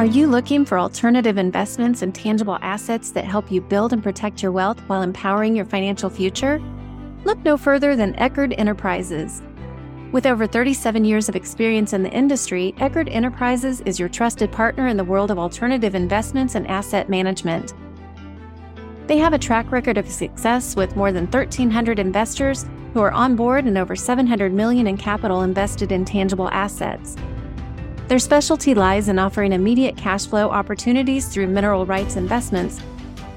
Are you looking for alternative investments and tangible assets that help you build and protect your wealth while empowering your financial future? Look no further than Eckard Enterprises. With over 37 years of experience in the industry, Eckard Enterprises is your trusted partner in the world of alternative investments and asset management. They have a track record of success with more than 1,300 investors who are on board and over 700 million in capital invested in tangible assets. Their specialty lies in offering immediate cash flow opportunities through mineral rights investments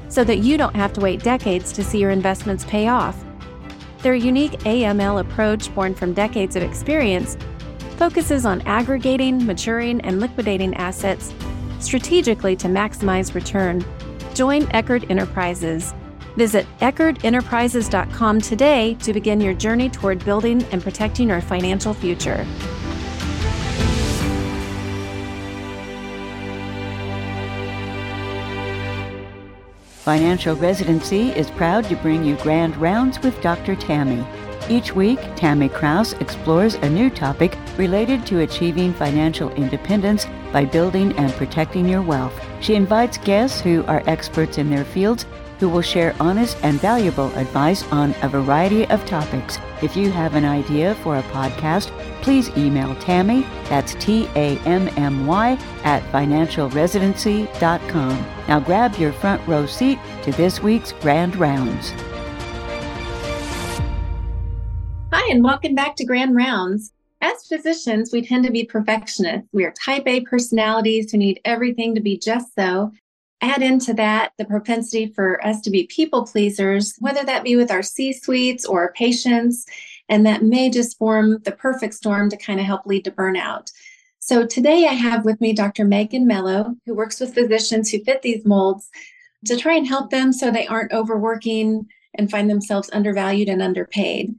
so that you don't have to wait decades to see your investments pay off. Their unique AML approach, born from decades of experience, focuses on aggregating, maturing, and liquidating assets strategically to maximize return. Join Eckard Enterprises. Visit EckardEnterprises.com today to begin your journey toward building and protecting your financial future. Financial Residency is proud to bring you Grand Rounds with Dr. Tammy. Each week, Tammy Kraus explores a new topic related to achieving financial independence by building and protecting your wealth. She invites guests who are experts in their fields who will share honest and valuable advice on a variety of topics. If you have an idea for a podcast, please email Tammy, that's T A M M Y, at financialresidency.com. Now grab your front row seat to this week's Grand Rounds. Hi, and welcome back to Grand Rounds. As physicians, we tend to be perfectionists. We are type A personalities who need everything to be just so add into that the propensity for us to be people pleasers, whether that be with our C suites or our patients, and that may just form the perfect storm to kind of help lead to burnout. So today I have with me Dr. Megan Melo, who works with physicians who fit these molds to try and help them so they aren't overworking and find themselves undervalued and underpaid.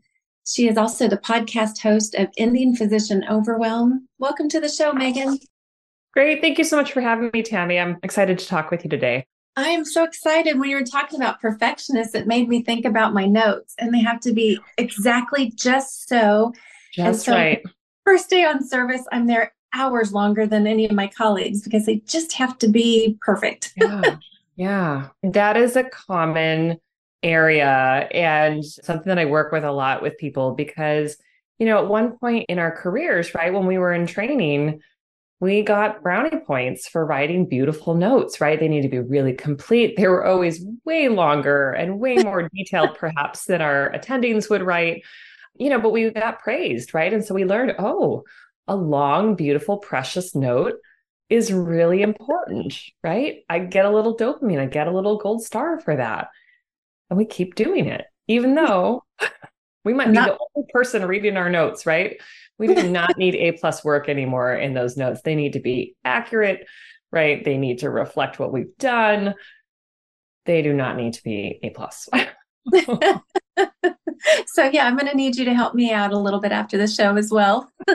She is also the podcast host of Ending Physician Overwhelm. Welcome to the show, Megan. Great. Thank you so much for having me, Tammy. I'm excited to talk with you today. I am so excited. When you were talking about perfectionists, it made me think about my notes, and they have to be exactly just so. Just so right. First day on service, I'm there hours longer than any of my colleagues because they just have to be perfect. yeah. Yeah. That is a common area and something that I work with a lot with people because, you know, at one point in our careers, right, when we were in training, we got brownie points for writing beautiful notes, right? They need to be really complete. They were always way longer and way more detailed, perhaps, than our attendings would write, you know, but we got praised, right? And so we learned, oh, a long, beautiful, precious note is really important, right? I get a little dopamine, I get a little gold star for that. And we keep doing it, even though we might be the only person reading our notes, right? We do not need A plus work anymore in those notes. They need to be accurate, right? They need to reflect what we've done. They do not need to be A plus. so yeah, I'm going to need you to help me out a little bit after the show as well.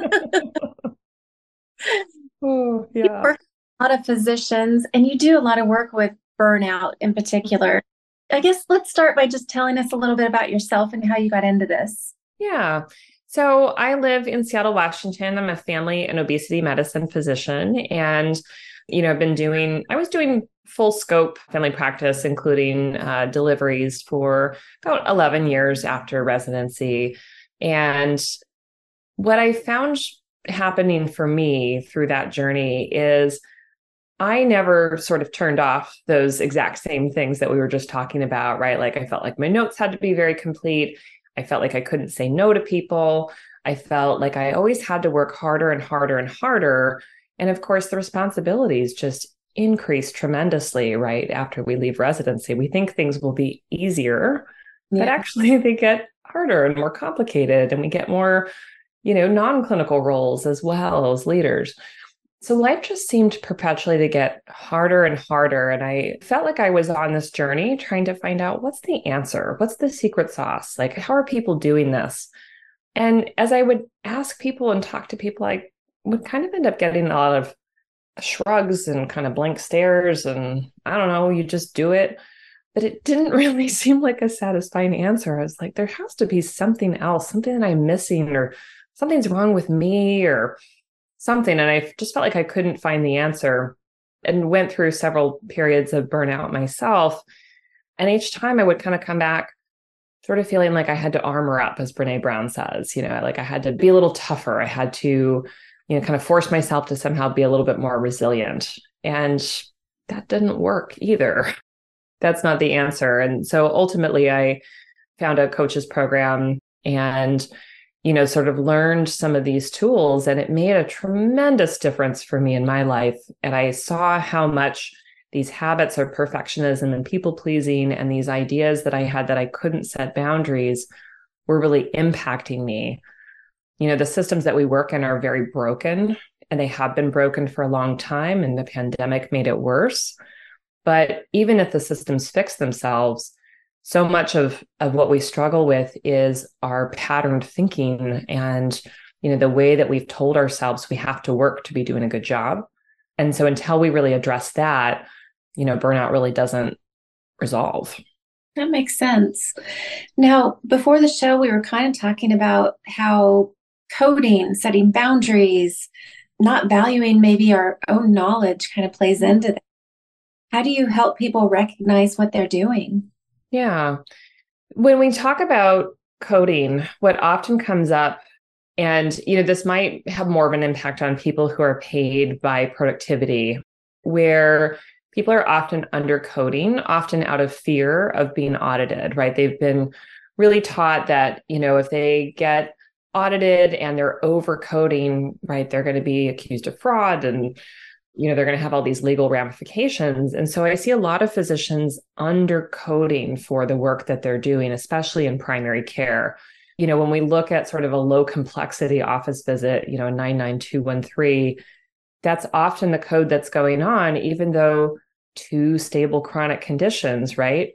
oh, yeah. You work a lot of physicians and you do a lot of work with burnout in particular. I guess let's start by just telling us a little bit about yourself and how you got into this. Yeah. So I live in Seattle, Washington. I'm a family and obesity medicine physician. And, you know, I've been doing, I was doing full scope family practice, including uh, deliveries for about 11 years after residency. And what I found happening for me through that journey is I never sort of turned off those exact same things that we were just talking about, right? Like I felt like my notes had to be very complete I felt like I couldn't say no to people. I felt like I always had to work harder and harder and harder. And of course, the responsibilities just increase tremendously right after we leave residency. We think things will be easier, yeah. but actually they get harder and more complicated, and we get more, you know, non clinical roles as well as leaders. So life just seemed perpetually to get harder and harder. And I felt like I was on this journey trying to find out what's the answer? What's the secret sauce? Like, how are people doing this? And as I would ask people and talk to people, I would kind of end up getting a lot of shrugs and kind of blank stares. And I don't know, you just do it. But it didn't really seem like a satisfying answer. I was like, there has to be something else, something that I'm missing, or something's wrong with me, or something and i just felt like i couldn't find the answer and went through several periods of burnout myself. And each time I would kind of come back sort of feeling like I had to armor up, as Brene Brown says, you know, like I had to be a little tougher. I had to, you know, kind of force myself to somehow be a little bit more resilient. And that didn't work either. That's not the answer. And so ultimately, I found a coach's program and you know, sort of learned some of these tools and it made a tremendous difference for me in my life. And I saw how much these habits of perfectionism and people pleasing and these ideas that I had that I couldn't set boundaries were really impacting me. You know, the systems that we work in are very broken and they have been broken for a long time, and the pandemic made it worse. But even if the systems fix themselves, so much of of what we struggle with is our patterned thinking and you know the way that we've told ourselves we have to work to be doing a good job. And so until we really address that you know burnout really doesn't resolve. That makes sense. Now before the show we were kind of talking about how coding setting boundaries not valuing maybe our own knowledge kind of plays into that. How do you help people recognize what they're doing yeah. When we talk about coding, what often comes up, and you know, this might have more of an impact on people who are paid by productivity, where people are often undercoding, often out of fear of being audited, right? They've been really taught that, you know, if they get audited and they're overcoding, right, they're going to be accused of fraud and you know they're going to have all these legal ramifications. And so i see a lot of physicians undercoding for the work that they're doing especially in primary care. You know when we look at sort of a low complexity office visit you know 99213 that's often the code that's going on even though two stable chronic conditions right?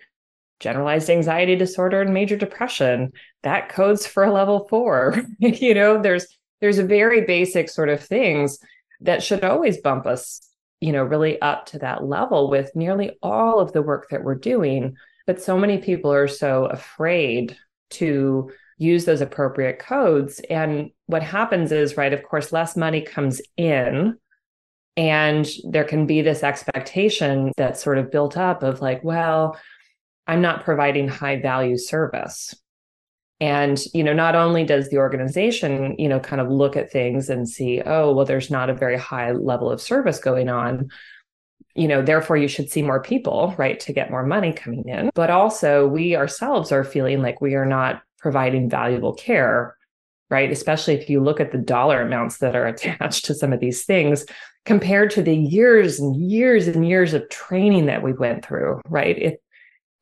Generalized anxiety disorder and major depression that codes for a level 4 you know? There's there's very basic sort of things that should always bump us, you know, really up to that level with nearly all of the work that we're doing. But so many people are so afraid to use those appropriate codes. And what happens is, right, of course, less money comes in. And there can be this expectation that's sort of built up of like, well, I'm not providing high value service and you know not only does the organization you know kind of look at things and see oh well there's not a very high level of service going on you know therefore you should see more people right to get more money coming in. But also we ourselves are feeling like we are not providing valuable care right? Especially if you look at the dollar amounts that are attached to some of these things compared to the years and years and years of training that we went through right? It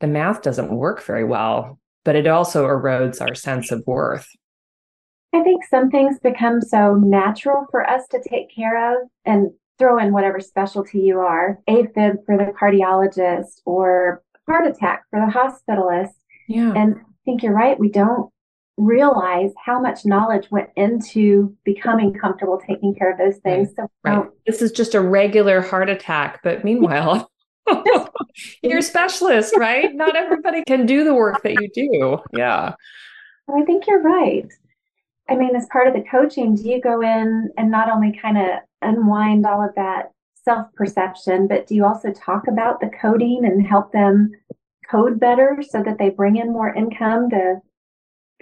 the math doesn't work very well but it also erodes our sense of worth. I think some things become so natural for us to take care of and throw in whatever specialty you are AFib for the cardiologist or heart attack for the hospitalist. Yeah. And I think you're right. We don't realize how much knowledge went into becoming comfortable taking care of those things. So right. this is just a regular heart attack, but meanwhile, You're a specialist, right? Not everybody can do the work that you do. Yeah. I think you're right. I mean, as part of the coaching, do you go in and not only kind of unwind all of that self perception, but do you also talk about the coding and help them code better so that they bring in more income to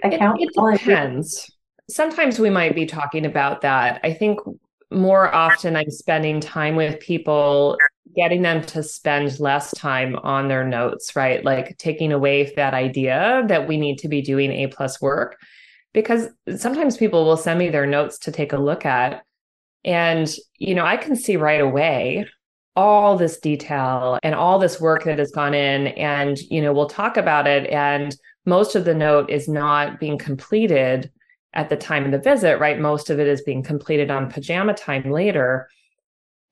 account? It, it depends. Sometimes we might be talking about that. I think more often I'm spending time with people getting them to spend less time on their notes, right? Like taking away that idea that we need to be doing A plus work. Because sometimes people will send me their notes to take a look at. And, you know, I can see right away all this detail and all this work that has gone in. And, you know, we'll talk about it. And most of the note is not being completed at the time of the visit, right? Most of it is being completed on pajama time later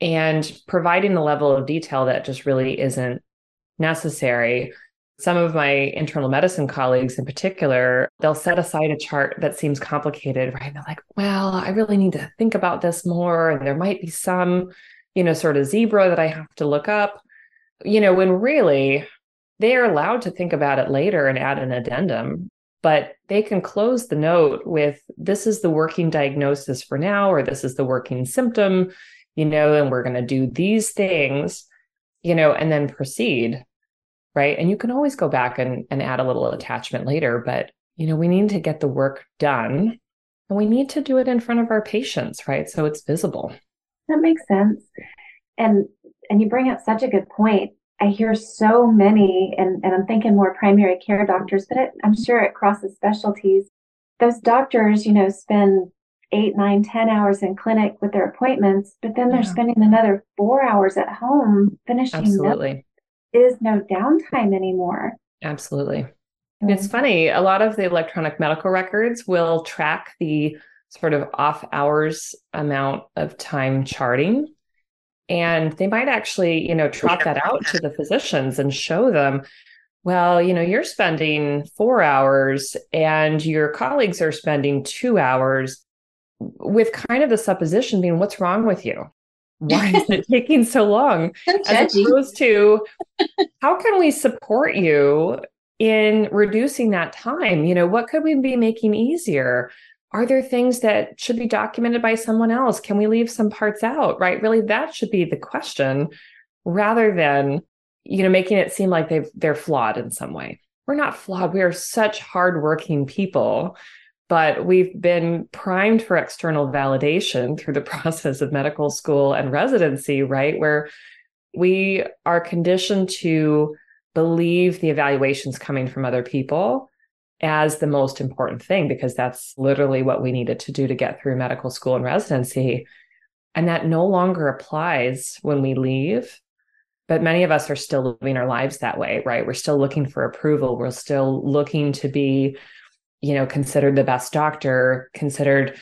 and providing the level of detail that just really isn't necessary. Some of my internal medicine colleagues in particular, they'll set aside a chart that seems complicated, right? They're like, well, I really need to think about this more. And there might be some, you know, sort of zebra that I have to look up, you know, when really they are allowed to think about it later and add an addendum but they can close the note with this is the working diagnosis for now or this is the working symptom you know, and we're going to do these things, you know, and then proceed. Right. And you can always go back and, and add a little attachment later, but, you know, we need to get the work done and we need to do it in front of our patients. Right. So it's visible. That makes sense. And, and you bring up such a good point. I hear so many, and, and I'm thinking more primary care doctors, but it, I'm sure it crosses specialties. Those doctors, you know, spend eight, nine, ten hours in clinic with their appointments, but then they're yeah. spending another four hours at home finishing. Absolutely. Is no downtime anymore. Absolutely. It's funny, a lot of the electronic medical records will track the sort of off hours amount of time charting and they might actually you know trot that out to the physicians and show them well you know you're spending four hours and your colleagues are spending two hours with kind of the supposition being what's wrong with you why is it taking so long as opposed to how can we support you in reducing that time you know what could we be making easier are there things that should be documented by someone else? Can we leave some parts out? Right? Really, that should be the question rather than, you know, making it seem like they've they're flawed in some way. We're not flawed. We are such hardworking people, but we've been primed for external validation through the process of medical school and residency, right? Where we are conditioned to believe the evaluations coming from other people as the most important thing because that's literally what we needed to do to get through medical school and residency. And that no longer applies when we leave. But many of us are still living our lives that way, right? We're still looking for approval. We're still looking to be, you know, considered the best doctor, considered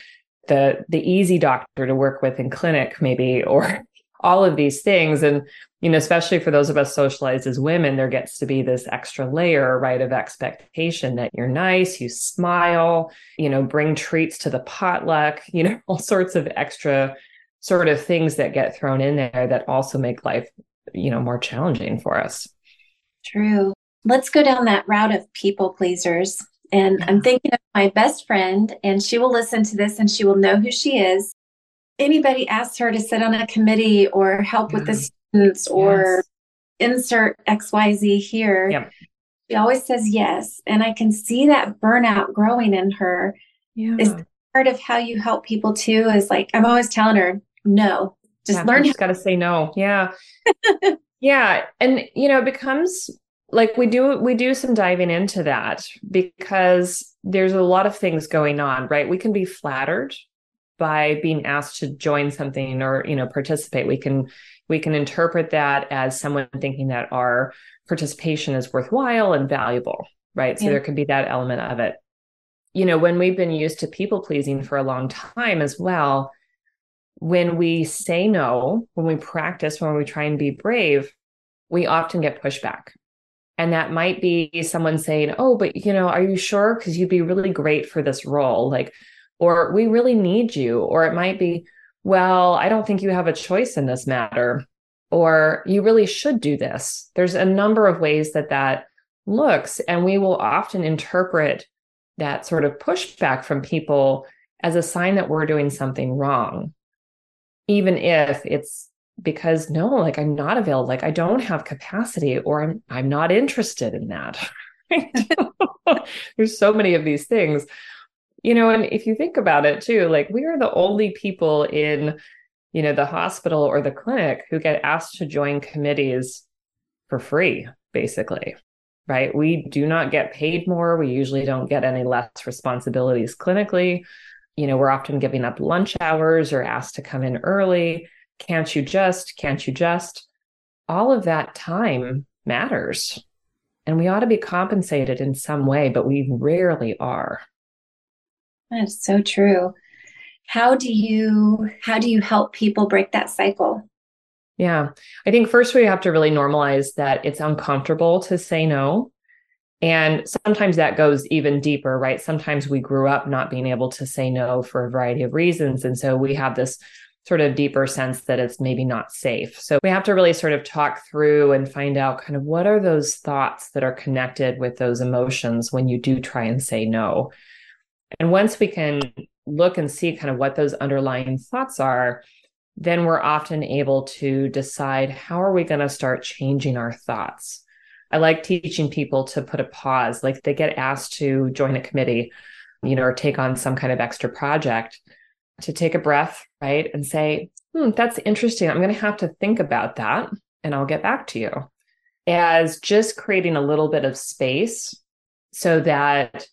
the the easy doctor to work with in clinic, maybe, or all of these things. And you know, especially for those of us socialized as women, there gets to be this extra layer, right, of expectation that you're nice, you smile, you know, bring treats to the potluck, you know, all sorts of extra sort of things that get thrown in there that also make life, you know, more challenging for us. True. Let's go down that route of people pleasers. And I'm thinking of my best friend, and she will listen to this and she will know who she is. Anybody asks her to sit on a committee or help yeah. with the mm. students or yes. insert XYZ here. Yep. She always says yes. And I can see that burnout growing in her. Yeah. Is part of how you help people too is like I'm always telling her, no. Just yeah, learn just gotta say no. Yeah. yeah. And you know, it becomes like we do we do some diving into that because there's a lot of things going on, right? We can be flattered by being asked to join something or you know participate we can we can interpret that as someone thinking that our participation is worthwhile and valuable right so yeah. there could be that element of it you know when we've been used to people pleasing for a long time as well when we say no when we practice when we try and be brave we often get pushback and that might be someone saying oh but you know are you sure because you'd be really great for this role like or we really need you. Or it might be, well, I don't think you have a choice in this matter, or you really should do this. There's a number of ways that that looks, and we will often interpret that sort of pushback from people as a sign that we're doing something wrong, even if it's because no, like I'm not available, like I don't have capacity, or I'm I'm not interested in that. There's so many of these things. You know and if you think about it too like we are the only people in you know the hospital or the clinic who get asked to join committees for free basically right? We do not get paid more. We usually don't get any less responsibilities clinically. You know we're often giving up lunch hours or asked to come in early can't you just can't you just all of that time matters and we ought to be compensated in some way but we rarely are that's so true. How do you how do you help people break that cycle? Yeah. I think first we have to really normalize that it's uncomfortable to say no. And sometimes that goes even deeper, right? Sometimes we grew up not being able to say no for a variety of reasons. And so we have this sort of deeper sense that it's maybe not safe. So we have to really sort of talk through and find out kind of what are those thoughts that are connected with those emotions when you do try and say no. And once we can look and see kind of what those underlying thoughts are, then we're often able to decide how are we going to start changing our thoughts. I like teaching people to put a pause, like they get asked to join a committee, you know, or take on some kind of extra project, to take a breath, right? And say, hmm, that's interesting. I'm going to have to think about that and I'll get back to you. As just creating a little bit of space so that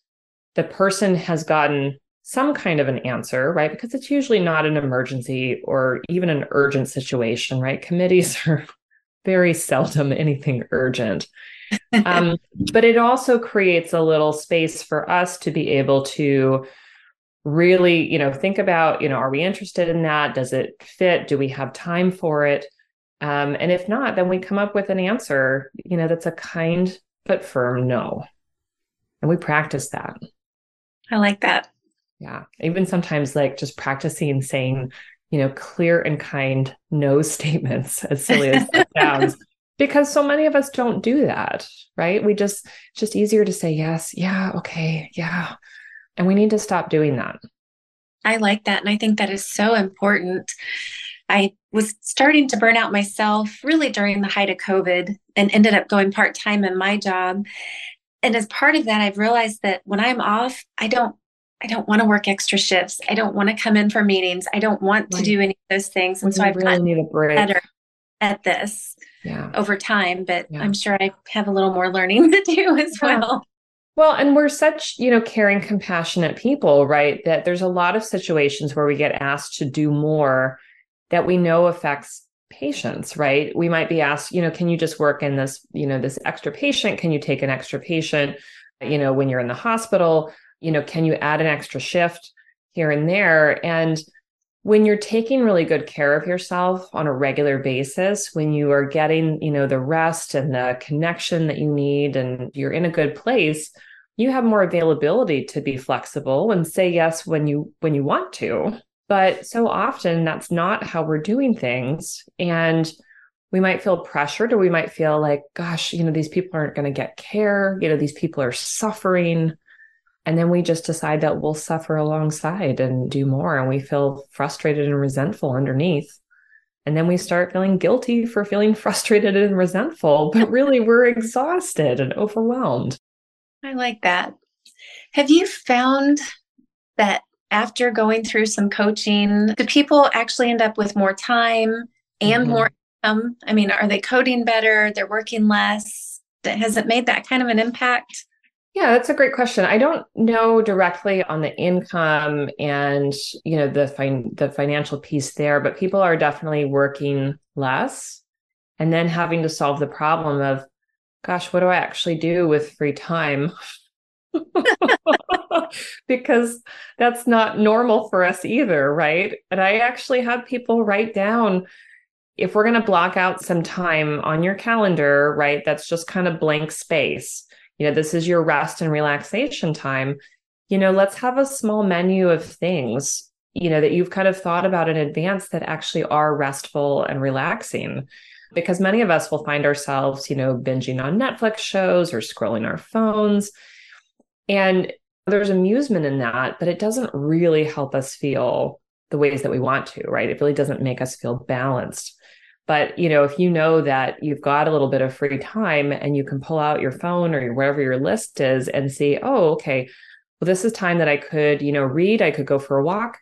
the person has gotten some kind of an answer, right? Because it's usually not an emergency or even an urgent situation, right? Committees are very seldom anything urgent. um, but it also creates a little space for us to be able to really, you know, think about, you know, are we interested in that? Does it fit? Do we have time for it? Um, and if not, then we come up with an answer, you know, that's a kind but firm no. And we practice that. I like that. Yeah. Even sometimes like just practicing saying, you know, clear and kind no statements, as silly as that sounds, because so many of us don't do that, right? We just, it's just easier to say yes, yeah, okay, yeah. And we need to stop doing that. I like that. And I think that is so important. I was starting to burn out myself really during the height of COVID and ended up going part time in my job. And as part of that, I've realized that when I'm off, I don't I don't want to work extra shifts. I don't want to come in for meetings. I don't want right. to do any of those things. And so I've really need a break. better at this yeah. over time, but yeah. I'm sure I have a little more learning to do as well. Well, and we're such, you know, caring, compassionate people, right? That there's a lot of situations where we get asked to do more that we know affects patients, right? We might be asked, you know, can you just work in this, you know, this extra patient? Can you take an extra patient, you know, when you're in the hospital? you know, can you add an extra shift here and there? And when you're taking really good care of yourself on a regular basis, when you are getting, you know, the rest and the connection that you need and you're in a good place, you have more availability to be flexible and say yes when you when you want to. But so often that's not how we're doing things and we might feel pressured or we might feel like gosh, you know, these people aren't going to get care, you know, these people are suffering and then we just decide that we'll suffer alongside and do more and we feel frustrated and resentful underneath. And then we start feeling guilty for feeling frustrated and resentful but really we're exhausted and overwhelmed. I like that. Have you found that after going through some coaching do people actually end up with more time and mm-hmm. more income? I mean are they coding better? They're working less? Has it made that kind of an impact yeah, that's a great question. I don't know directly on the income and you know the fin- the financial piece there, but people are definitely working less and then having to solve the problem of gosh, what do I actually do with free time? because that's not normal for us either, right? And I actually have people write down if we're going to block out some time on your calendar, right? That's just kind of blank space you know this is your rest and relaxation time you know let's have a small menu of things you know that you've kind of thought about in advance that actually are restful and relaxing. Because many of us will find ourselves you know binging on netflix shows or scrolling our phones. And there's amusement in that but it doesn't really help us feel the ways that we want to right? It really doesn't make us feel balanced but you know, if you know that you've got a little bit of free time and you can pull out your phone or wherever your list is and see, oh, okay, well, this is time that I could, you know, read. I could go for a walk.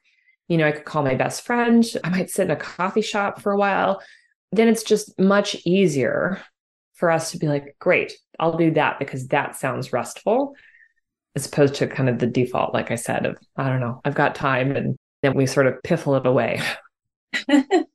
You know, I could call my best friend. I might sit in a coffee shop for a while. Then it's just much easier for us to be like, great, I'll do that because that sounds restful, as opposed to kind of the default, like I said, of I don't know, I've got time, and then we sort of piffle it away.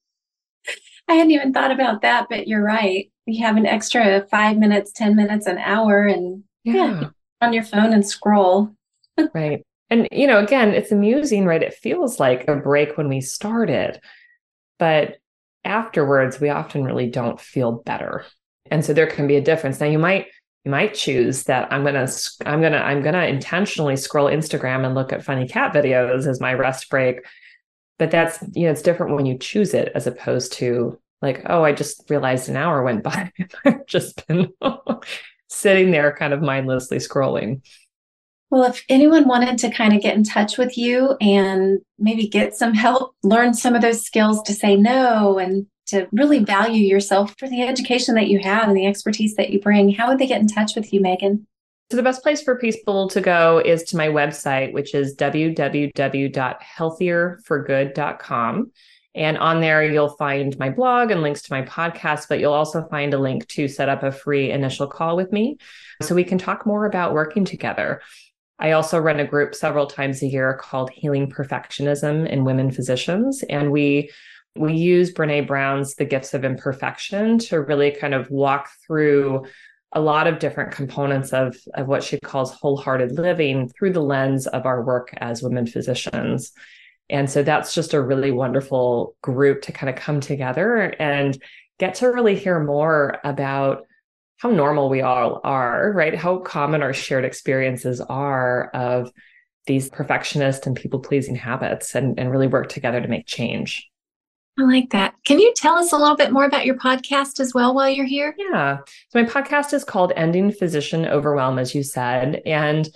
I hadn't even thought about that, but you're right. You have an extra five minutes, 10 minutes, an hour, and yeah, yeah on your phone and scroll. right. And, you know, again, it's amusing, right? It feels like a break when we started, but afterwards, we often really don't feel better. And so there can be a difference. Now, you might you might choose that i'm gonna i'm gonna i'm gonna intentionally scroll instagram and look at funny cat videos as my rest break but that's you know it's different when you choose it as opposed to like oh i just realized an hour went by i've just been sitting there kind of mindlessly scrolling Well, if anyone wanted to kind of get in touch with you and maybe get some help, learn some of those skills to say no and to really value yourself for the education that you have and the expertise that you bring, how would they get in touch with you, Megan? So, the best place for people to go is to my website, which is www.healthierforgood.com. And on there, you'll find my blog and links to my podcast, but you'll also find a link to set up a free initial call with me so we can talk more about working together. I also run a group several times a year called Healing Perfectionism in Women Physicians. And we we use Brene Brown's The Gifts of Imperfection to really kind of walk through a lot of different components of, of what she calls wholehearted living through the lens of our work as women physicians. And so that's just a really wonderful group to kind of come together and get to really hear more about how normal we all are, right? How common our shared experiences are of these perfectionist and people pleasing habits and, and really work together to make change. I like that. Can you tell us a little bit more about your podcast as well while you're here? Yeah. So, my podcast is called Ending Physician Overwhelm, as you said. And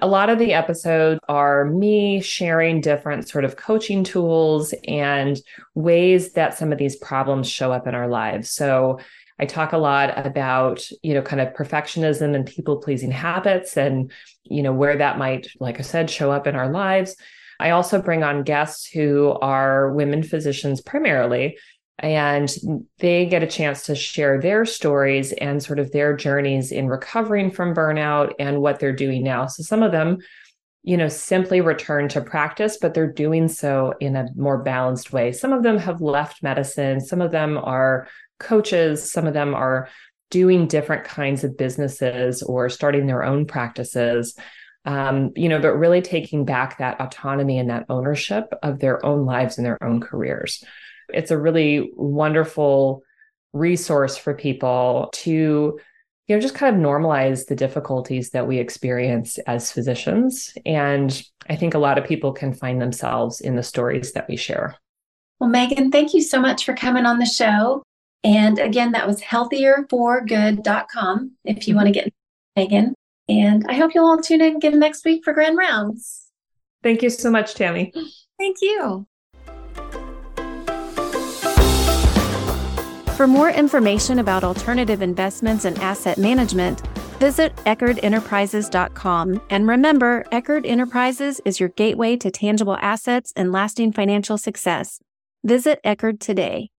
a lot of the episodes are me sharing different sort of coaching tools and ways that some of these problems show up in our lives. So, I talk a lot about, you know, kind of perfectionism and people pleasing habits and, you know, where that might, like I said, show up in our lives. I also bring on guests who are women physicians primarily, and they get a chance to share their stories and sort of their journeys in recovering from burnout and what they're doing now. So some of them, you know, simply return to practice, but they're doing so in a more balanced way. Some of them have left medicine, some of them are coaches, some of them are doing different kinds of businesses or starting their own practices um, you know, but really taking back that autonomy and that ownership of their own lives and their own careers. It's a really wonderful resource for people to you know just kind of normalize the difficulties that we experience as physicians and i think a lot of people can find themselves in the stories that we share well megan thank you so much for coming on the show and again that was healthierforgood.com if you mm-hmm. want to get megan and I hope you'll all tune in again next week for Grand Rounds. Thank you so much, Tammy. Thank you. For more information about alternative investments and asset management, visit EckardEnterprises.com. And remember, Eckard Enterprises is your gateway to tangible assets and lasting financial success. Visit Eckard today.